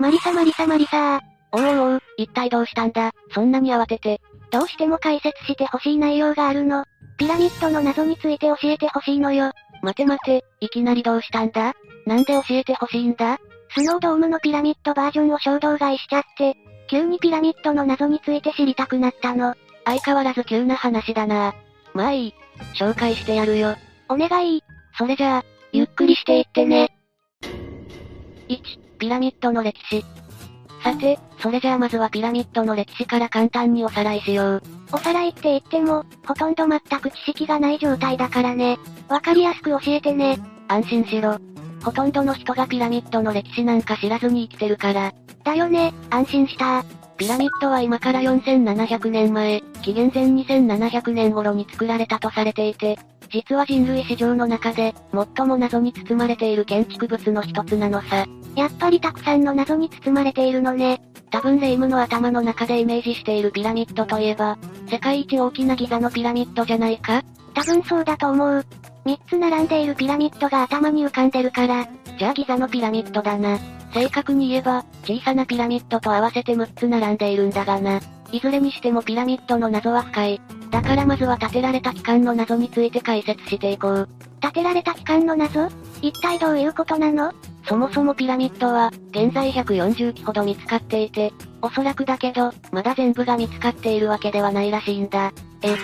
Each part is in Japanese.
マリサマリサマリサー。おうおうお、一体どうしたんだ？そんなに慌てて。どうしても解説してほしい内容があるの。ピラミッドの謎について教えてほしいのよ。待て待て、いきなりどうしたんだ？なんで教えてほしいんだ？スノードームのピラミッドバージョンを衝動買いしちゃって、急にピラミッドの謎について知りたくなったの。相変わらず急な話だなまあいい。紹介してやるよ。お願い。それじゃあ、ゆっくりしていってね。1、ピラミッドの歴史。さて、それじゃあまずはピラミッドの歴史から簡単におさらいしよう。おさらいって言っても、ほとんど全く知識がない状態だからね。わかりやすく教えてね。安心しろ。ほとんどの人がピラミッドの歴史なんか知らずに生きてるから。だよね、安心したピラミッドは今から4700年前、紀元前2700年頃に作られたとされていて、実は人類史上の中で、最も謎に包まれている建築物の一つなのさ。やっぱりたくさんの謎に包まれているのね。多分レイムの頭の中でイメージしているピラミッドといえば、世界一大きなギザのピラミッドじゃないか？多分そうだと思う。三つ並んでいるピラミッドが頭に浮かんでるから。じゃあギザのピラミッドだな。正確に言えば、小さなピラミッドと合わせて6つ並んでいるんだがな。いずれにしてもピラミッドの謎は深い。だからまずは建てられた期間の謎について解説していこう。建てられた期間の謎？一体どういうことなの？そもそもピラミッドは、現在140基ほど見つかっていて、おそらくだけど、まだ全部が見つかっているわけではないらしいんだ。え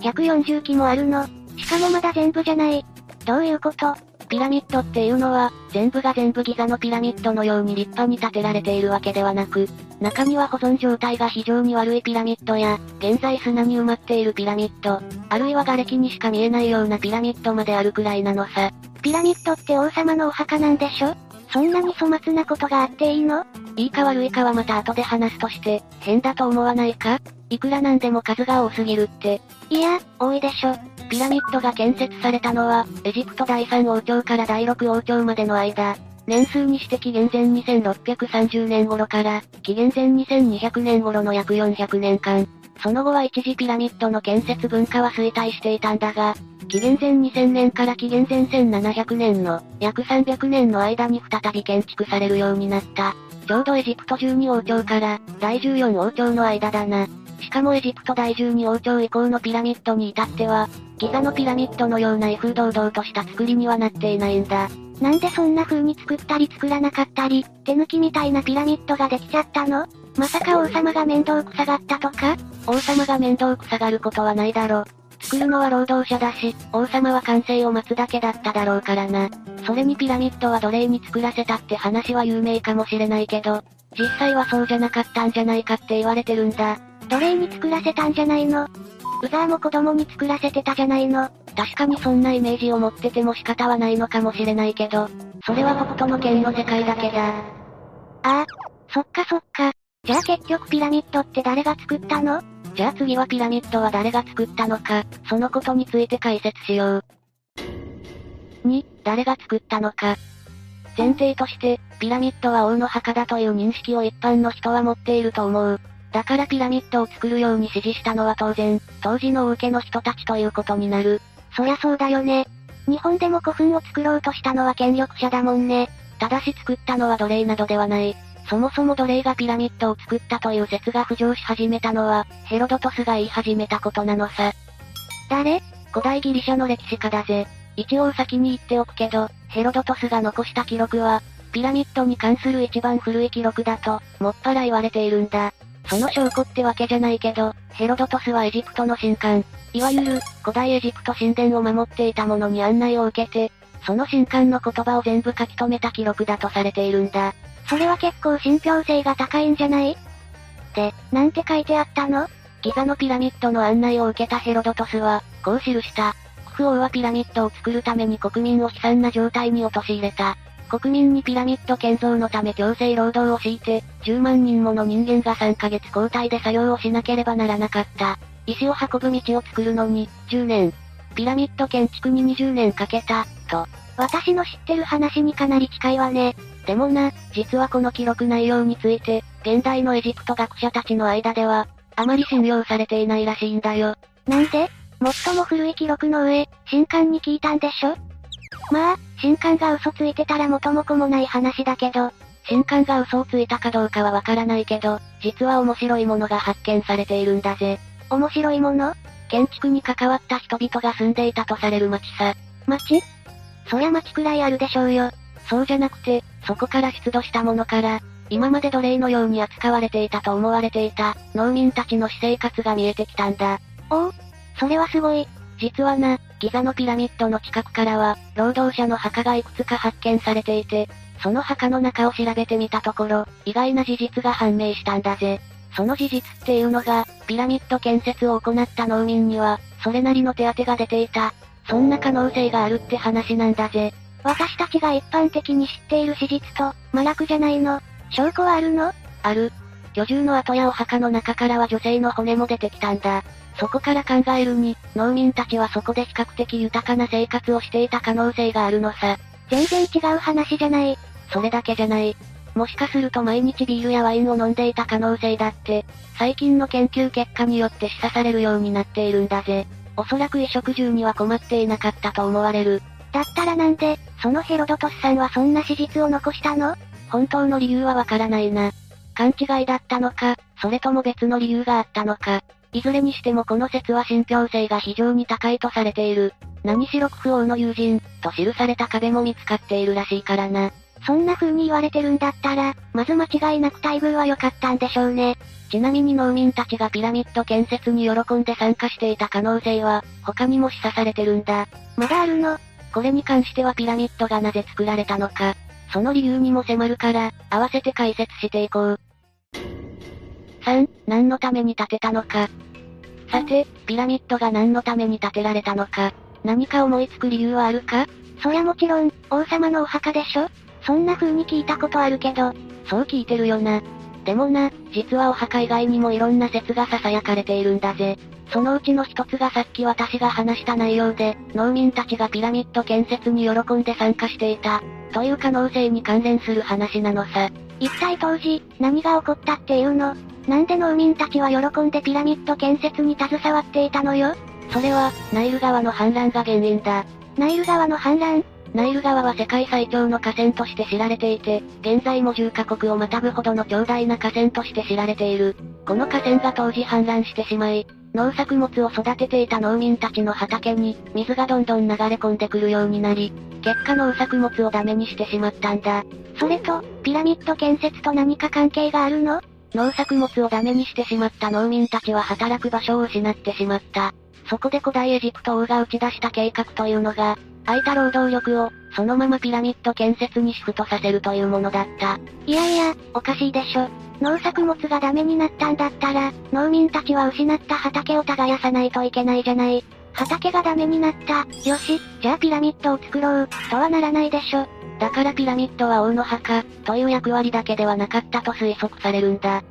?140 基もあるの？しかもまだ全部じゃない。どういうこと？ピラミッドっていうのは、全部が全部ギザのピラミッドのように立派に建てられているわけではなく、中には保存状態が非常に悪いピラミッドや、現在砂に埋まっているピラミッド、あるいは瓦礫にしか見えないようなピラミッドまであるくらいなのさ。ピラミッドって王様のお墓なんでしょ？そんなに粗末なことがあっていいの？いいか悪いかはまた後で話すとして、変だと思わないか？いくらなんでも数が多すぎるって。いや、多いでしょ。ピラミッドが建設されたのは、エジプト第3王朝から第6王朝までの間。年数にして紀元前2630年頃から、紀元前2200年頃の約400年間。その後は一時ピラミッドの建設文化は衰退していたんだが、紀元前2000年から紀元前1700年の約300年の間に再び建築されるようになった。ちょうどエジプト12王朝から第14王朝の間だな。しかもエジプト第12王朝以降のピラミッドに至っては、ギザのピラミッドのような威風堂々とした作りにはなっていないんだ。なんでそんな風に作ったり作らなかったり、手抜きみたいなピラミッドができちゃったの？まさか王様が面倒くさがったとか？王様が面倒くさがることはないだろ。作るのは労働者だし、王様は完成を待つだけだっただろうからな。それにピラミッドは奴隷に作らせたって話は有名かもしれないけど、実際はそうじゃなかったんじゃないかって言われてるんだ。奴隷に作らせたんじゃないの？ウザーも子供に作らせてたじゃないの？確かにそんなイメージを持ってても仕方はないのかもしれないけど、それは北斗の剣の世界だけだ。ああ、そっかそっか。じゃあ結局ピラミッドって誰が作ったの？じゃあ次はピラミッドは誰が作ったのか、そのことについて解説しよう。2、誰が作ったのか。前提として、ピラミッドは王の墓だという認識を一般の人は持っていると思う。だからピラミッドを作るように指示したのは当然、当時の王家の人たちということになる。そりゃそうだよね。日本でも古墳を作ろうとしたのは権力者だもんね。ただし作ったのは奴隷などではない。そもそも奴隷がピラミッドを作ったという説が浮上し始めたのは、ヘロドトスが言い始めたことなのさ。誰？古代ギリシャの歴史家だぜ。一応先に言っておくけど、ヘロドトスが残した記録は、ピラミッドに関する一番古い記録だと、もっぱら言われているんだ。その証拠ってわけじゃないけど、ヘロドトスはエジプトの神官、いわゆる、古代エジプト神殿を守っていた者に案内を受けて、その神官の言葉を全部書き留めた記録だとされているんだ。それは結構信憑性が高いんじゃない？で、なんて書いてあったの？ギザのピラミッドの案内を受けたヘロドトスは、こう記した。クフ王はピラミッドを作るために国民を悲惨な状態に陥れた。国民にピラミッド建造のため強制労働を強いて、10万人もの人間が3ヶ月交代で作業をしなければならなかった。石を運ぶ道を作るのに、10年。ピラミッド建築に20年かけた、と。私の知ってる話にかなり近いわね。でもな、実はこの記録内容について、現代のエジプト学者たちの間では、あまり信用されていないらしいんだよ。なんで？最も古い記録の上、新刊に聞いたんでしょ？まあ、新刊が嘘ついてたら元も子もない話だけど、新刊が嘘をついたかどうかはわからないけど、実は面白いものが発見されているんだぜ。面白いもの？建築に関わった人々が住んでいたとされる町さ。町そりゃ町くらいあるでしょうよ。そうじゃなくて、そこから出土したものから、今まで奴隷のように扱われていたと思われていた、農民たちの私生活が見えてきたんだ。おおそれはすごい。実はな、ギザのピラミッドの近くからは、労働者の墓がいくつか発見されていて、その墓の中を調べてみたところ、意外な事実が判明したんだぜ。その事実っていうのが、ピラミッド建設を行った農民には、それなりの手当が出ていた。そんな可能性があるって話なんだぜ。私たちが一般的に知っている史実と、麻薬じゃないの証拠はあるの？ある。居住の跡やお墓の中からは女性の骨も出てきたんだ。そこから考えるに、農民たちはそこで比較的豊かな生活をしていた可能性があるのさ。全然違う話じゃない。それだけじゃない。もしかすると毎日ビールやワインを飲んでいた可能性だって、最近の研究結果によって示唆されるようになっているんだぜ。おそらく衣食住には困っていなかったと思われる。だったらなんで、そのヘロドトスさんはそんな史実を残したの？本当の理由はわからないな。勘違いだったのか、それとも別の理由があったのか。いずれにしてもこの説は信憑性が非常に高いとされている。何しろクフ王の友人、と記された壁も見つかっているらしいからな。そんな風に言われてるんだったら、まず間違いなく待遇は良かったんでしょうね。ちなみに農民たちがピラミッド建設に喜んで参加していた可能性は、他にも示唆されてるんだ。まだあるの？これに関してはピラミッドがなぜ作られたのか、その理由にも迫るから、合わせて解説していこう。3、何のために建てたのか。さて、ピラミッドが何のために建てられたのか、何か思いつく理由はあるか？そりゃもちろん、王様のお墓でしょ？そんな風に聞いたことあるけど。そう聞いてるよな。でもな、実はお墓以外にもいろんな説が囁かれているんだぜ。そのうちの一つがさっき私が話した内容で、農民たちがピラミッド建設に喜んで参加していた、という可能性に関連する話なのさ。一体当時、何が起こったっていうの？なんで農民たちは喜んでピラミッド建設に携わっていたのよ？それは、ナイル川の氾濫が原因だ。ナイル川の氾濫？ナイル川は世界最長の河川として知られていて、現在も10カ国をまたぐほどの強大な河川として知られている。この河川が当時氾濫してしまい、農作物を育てていた農民たちの畑に、水がどんどん流れ込んでくるようになり、結果農作物をダメにしてしまったんだ。それと、ピラミッド建設と何か関係があるの？農作物をダメにしてしまった農民たちは働く場所を失ってしまった。そこで古代エジプト王が打ち出した計画というのが、空いた労働力を、そのままピラミッド建設にシフトさせるというものだった。いやいや、おかしいでしょ。農作物がダメになったんだったら、農民たちは失った畑を耕さないといけないじゃない。畑がダメになった。よし、じゃあピラミッドを作ろう、とはならないでしょ。だからピラミッドは王の墓、という役割だけではなかったと推測されるんだ。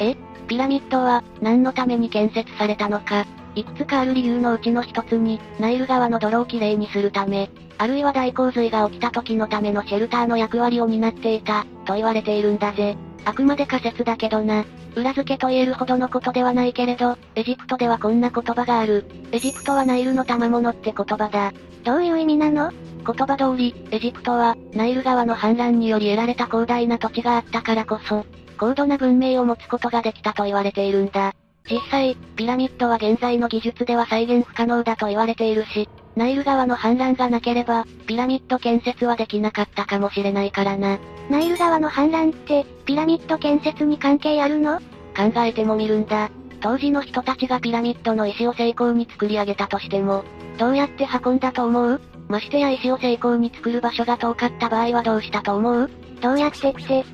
え？ピラミッドは、何のために建設されたのか、いくつかある理由のうちの一つに、ナイル川の泥をきれいにするため、あるいは大洪水が起きた時のためのシェルターの役割を担っていた、と言われているんだぜ。あくまで仮説だけどな。裏付けと言えるほどのことではないけれど、エジプトではこんな言葉がある。エジプトはナイルの賜物って言葉だ。どういう意味なの？言葉通り、エジプトは、ナイル川の氾濫により得られた広大な土地があったからこそ、高度な文明を持つことができたと言われているんだ。実際、ピラミッドは現在の技術では再現不可能だと言われているし、ナイル川の氾濫がなければ、ピラミッド建設はできなかったかもしれないからな。ナイル川の氾濫って、ピラミッド建設に関係あるの？考えてもみるんだ。当時の人たちがピラミッドの石を成功に作り上げたとしても、どうやって運んだと思う？ましてや石を成功に作る場所が遠かった場合はどうしたと思う？どうやってって、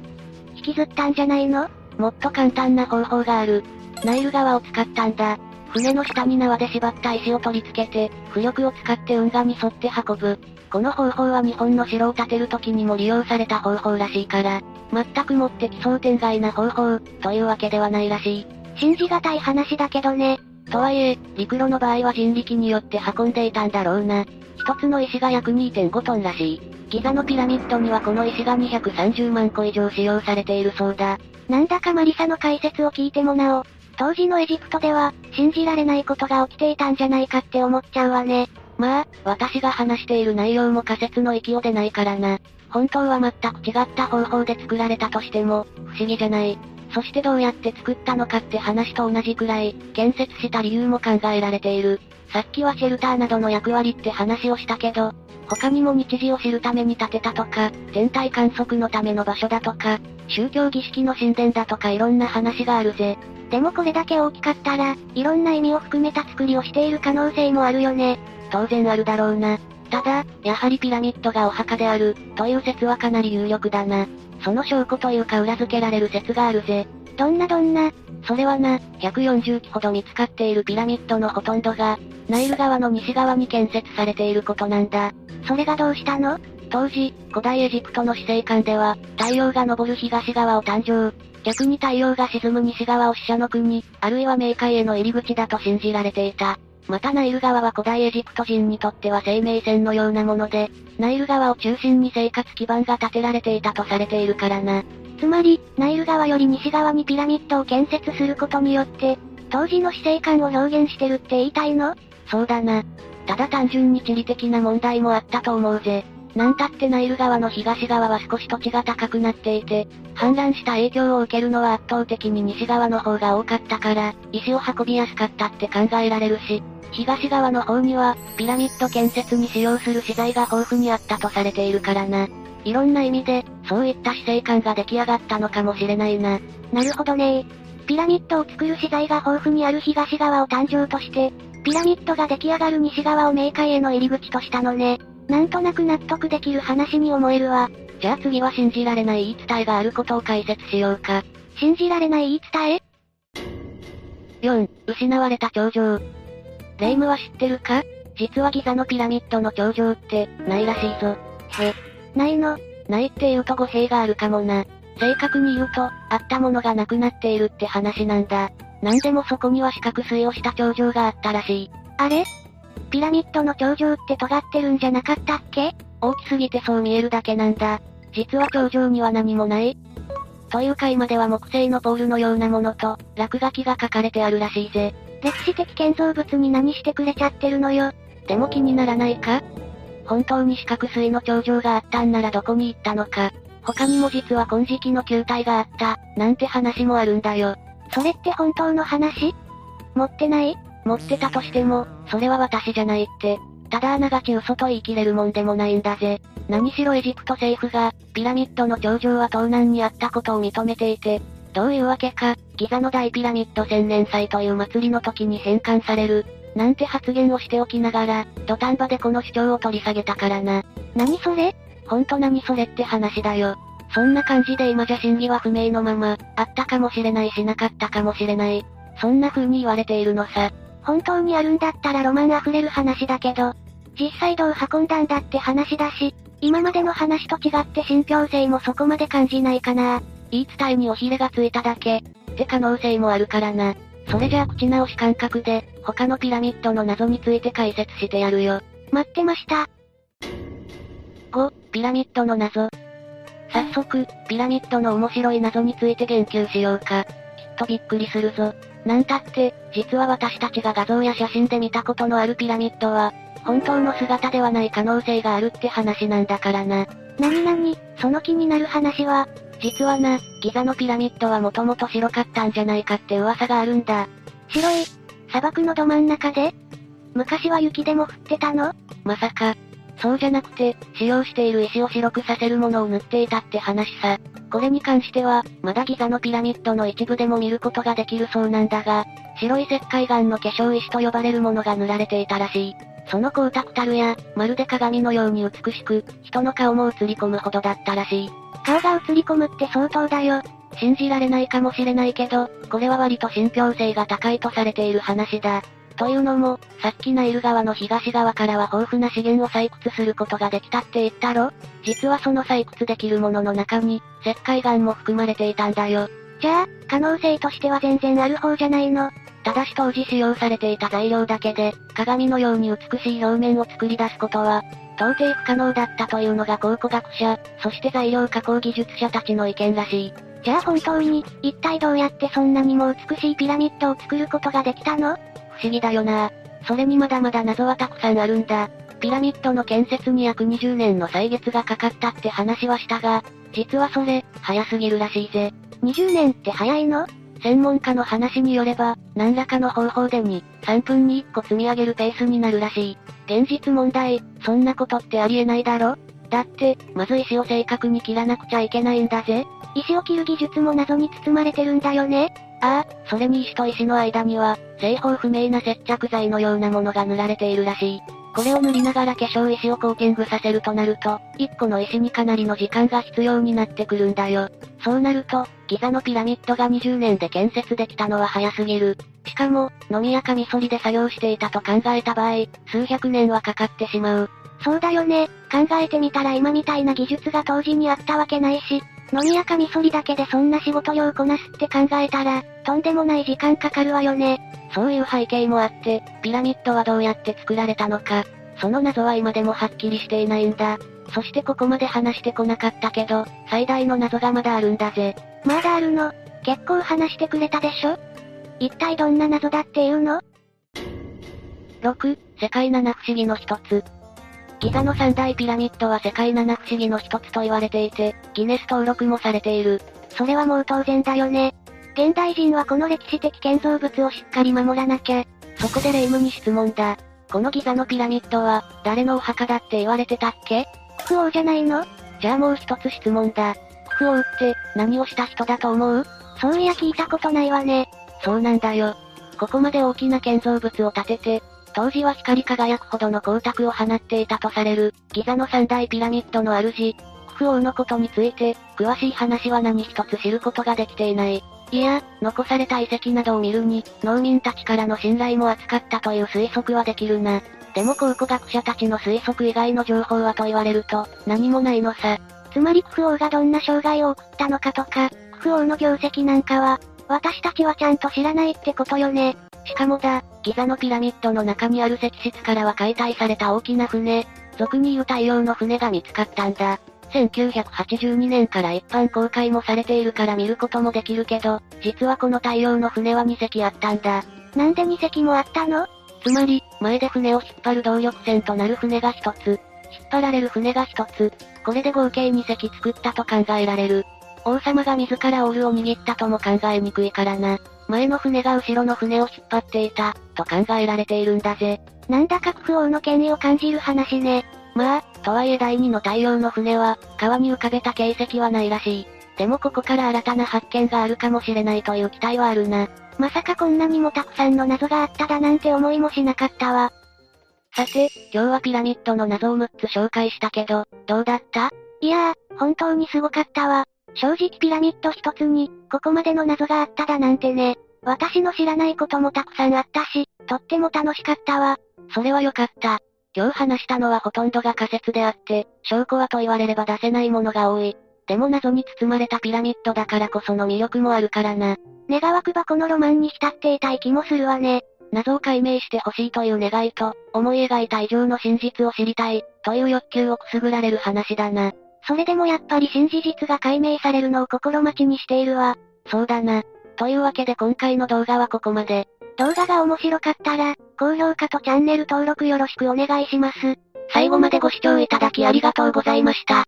引きずったんじゃないの？もっと簡単な方法がある。ナイル川を使ったんだ。船の下に縄で縛った石を取り付けて、浮力を使って運河に沿って運ぶ。この方法は日本の城を建てる時にも利用された方法らしいから、全くもって奇想天外な方法、というわけではないらしい。信じがたい話だけどね。とはいえ、陸路の場合は人力によって運んでいたんだろうな。一つの石が約2.5トンらしい。ギザのピラミッドにはこの石が230万個以上使用されているそうだ。なんだかマリサの解説を聞いてもなお、当時のエジプトでは、信じられないことが起きていたんじゃないかって思っちゃうわね。まあ、私が話している内容も仮説の域を出ないからな。本当は全く違った方法で作られたとしても、不思議じゃない。そしてどうやって作ったのかって話と同じくらい、建設した理由も考えられている。さっきはシェルターなどの役割って話をしたけど、他にも日時を知るために建てたとか、天体観測のための場所だとか、宗教儀式の神殿だとかいろんな話があるぜ。でもこれだけ大きかったら、いろんな意味を含めた作りをしている可能性もあるよね。当然あるだろうな。ただ、やはりピラミッドがお墓である、という説はかなり有力だな。その証拠というか裏付けられる説があるぜ。どんなどんなそれはな、140基ほど見つかっているピラミッドのほとんどが、ナイル川の西側に建設されていることなんだ。それがどうしたの？当時、古代エジプトの死生観では、太陽が昇る東側を誕生。逆に太陽が沈む西側を死者の国、あるいは冥界への入り口だと信じられていた。またナイル川は古代エジプト人にとっては生命線のようなもので、ナイル川を中心に生活基盤が建てられていたとされているからな。つまり、ナイル川より西側にピラミッドを建設することによって、当時の死生観を表現してるって言いたいの？そうだな。ただ単純に地理的な問題もあったと思うぜ。なんたってナイル川の東側は少し土地が高くなっていて、氾濫した影響を受けるのは圧倒的に西側の方が多かったから、石を運びやすかったって考えられるし、東側の方には、ピラミッド建設に使用する資材が豊富にあったとされているからな。いろんな意味で、そういった死生観が出来上がったのかもしれないな。なるほどねピラミッドを作る資材が豊富にある東側を誕生として、ピラミッドが出来上がる西側を冥界への入り口としたのね。なんとなく納得できる話に思えるわ。じゃあ次は信じられない言い伝えがあることを解説しようか。信じられない言い伝え ?4、失われた頂上。レイムは知ってるか？実はギザのピラミッドの頂上って、ないらしいぞ。へ。ないのないって言うと語弊があるかもな。正確に言うと、あったものがなくなっているって話なんだ。なんでもそこには四角錐をした頂上があったらしい。あれ？ピラミッドの頂上って尖ってるんじゃなかったっけ？大きすぎてそう見えるだけなんだ。実は頂上には何もない。というか今では木製のポールのようなものと、落書きが書かれてあるらしいぜ。歴史的建造物に何してくれちゃってるのよ。でも気にならないか？本当に四角錐の頂上があったんならどこに行ったのか。他にも実は金色の球体があった、なんて話もあるんだよ。それって本当の話？持ってない？持ってたとしても、それは私じゃないって。ただあながち嘘と言い切れるもんでもないんだぜ。何しろエジプト政府が、ピラミッドの頂上は東南にあったことを認めていて、どういうわけか、ギザの大ピラミッド千年祭という祭りの時に返還される、なんて発言をしておきながら、土壇場でこの主張を取り下げたからな。何それ？ほんと何それって話だよ。そんな感じで今じゃ真偽は不明のまま、あったかもしれないしなかったかもしれない。そんな風に言われているのさ。本当にあるんだったらロマン溢れる話だけど、実際どう運んだんだって話だし、今までの話と違って信憑性もそこまで感じないかな。言い伝えにおひれがついただけ、って可能性もあるからな。それじゃあ口直し感覚で、他のピラミッドの謎について解説してやるよ。待ってました。5、ピラミッドの謎。早速、ピラミッドの面白い謎について言及しようか。きっとびっくりするぞ。なんたって、実は私たちが画像や写真で見たことのあるピラミッドは、本当の姿ではない可能性があるって話なんだからな。なになに、その気になる話は、実はな、ギザのピラミッドはもともと白かったんじゃないかって噂があるんだ。白い砂漠のど真ん中で？昔は雪でも降ってたの？まさか。そうじゃなくて、使用している石を白くさせるものを塗っていたって話さ。これに関しては、まだギザのピラミッドの一部でも見ることができるそうなんだが、白い石灰岩の化粧石と呼ばれるものが塗られていたらしい。その光沢たるや、まるで鏡のように美しく、人の顔も映り込むほどだったらしい。顔が映り込むって相当だよ。信じられないかもしれないけど、これは割と信憑性が高いとされている話だ。というのも、さっきナイル川の東側からは豊富な資源を採掘することができたって言ったろ？実はその採掘できるものの中に、石灰岩も含まれていたんだよ。じゃあ、可能性としては全然ある方じゃないの？ただし当時使用されていた材料だけで、鏡のように美しい表面を作り出すことは、到底不可能だったというのが考古学者、そして材料加工技術者たちの意見らしい。じゃあ本当に、一体どうやってそんなにも美しいピラミッドを作ることができたの？不思議だよな。それにまだまだ謎はたくさんあるんだ。ピラミッドの建設に約20年の歳月がかかったって話はしたが、実はそれ、早すぎるらしいぜ。20年って早いの？専門家の話によれば、何らかの方法で2、3分に1個積み上げるペースになるらしい。現実問題、そんなことってありえないだろ？だって、まず石を正確に切らなくちゃいけないんだぜ。石を切る技術も謎に包まれてるんだよね。ああ、それに石と石の間には、製法不明な接着剤のようなものが塗られているらしい。これを塗りながら化粧石をコーティングさせるとなると、1個の石にかなりの時間が必要になってくるんだよ。そうなると、ギザのピラミッドが20年で建設できたのは早すぎる。しかも、飲みやカミソリで作業していたと考えた場合、数百年はかかってしまう。そうだよね。考えてみたら今みたいな技術が当時にあったわけないし、飲みやカミソリだけでそんな仕事量こなすって考えたら、とんでもない時間かかるわよね。そういう背景もあって、ピラミッドはどうやって作られたのか、その謎は今でもはっきりしていないんだ。そしてここまで話してこなかったけど、最大の謎がまだあるんだぜ。まだあるの？結構話してくれたでしょ？一体どんな謎だっていうの ?6、世界七不思議の一つ。ギザの三大ピラミッドは世界七不思議の一つと言われていて、ギネス登録もされている。それはもう当然だよね。現代人はこの歴史的建造物をしっかり守らなきゃ。そこでレイムに質問だ。このギザのピラミッドは、誰のお墓だって言われてたっけ？クフ王じゃないの？じゃあもう一つ質問だ。クフ王って、何をした人だと思う？そういや聞いたことないわね。そうなんだよ。ここまで大きな建造物を建てて、当時は光り輝くほどの光沢を放っていたとされる、ギザの三大ピラミッドの主、クフ王のことについて、詳しい話は何一つ知ることができていない。いや、残された遺跡などを見るに、農民たちからの信頼も厚かったという推測はできるな。でも考古学者たちの推測以外の情報はと言われると、何もないのさ。つまりクフ王がどんな障害を送ったのかとか、クフ王の業績なんかは、私たちはちゃんと知らないってことよね。しかもだ、ギザのピラミッドの中にある石室からは解体された大きな船、俗に言う太陽の船が見つかったんだ。1982年から一般公開もされているから見ることもできるけど、実はこの太陽の船は2隻あったんだ。なんで2隻もあったの？つまり、前で船を引っ張る動力船となる船が1つ、引っ張られる船が1つ、これで合計2隻作ったと考えられる。王様が自らオールを握ったとも考えにくいからな。前の船が後ろの船を引っ張っていた、と考えられているんだぜ。なんだか不王の権威を感じる話ね。まあ、とはいえ第二の太陽の船は、川に浮かべた形跡はないらしい。でもここから新たな発見があるかもしれないという期待はあるな。まさかこんなにもたくさんの謎があっただなんて思いもしなかったわ。さて、今日はピラミッドの謎を6つ紹介したけど、どうだった？いやー、本当にすごかったわ。正直ピラミッド一つに、ここまでの謎があっただなんてね。私の知らないこともたくさんあったし、とっても楽しかったわ。それはよかった。今日話したのはほとんどが仮説であって、証拠はと言われれば出せないものが多い。でも謎に包まれたピラミッドだからこその魅力もあるからな。願わくばこのロマンに浸っていたい気もするわね。謎を解明してほしいという願いと、思い描いた以上の真実を知りたい、という欲求をくすぐられる話だな。それでもやっぱり新事実が解明されるのを心待ちにしているわ。そうだな。というわけで今回の動画はここまで。動画が面白かったら、高評価とチャンネル登録よろしくお願いします。最後までご視聴いただきありがとうございました。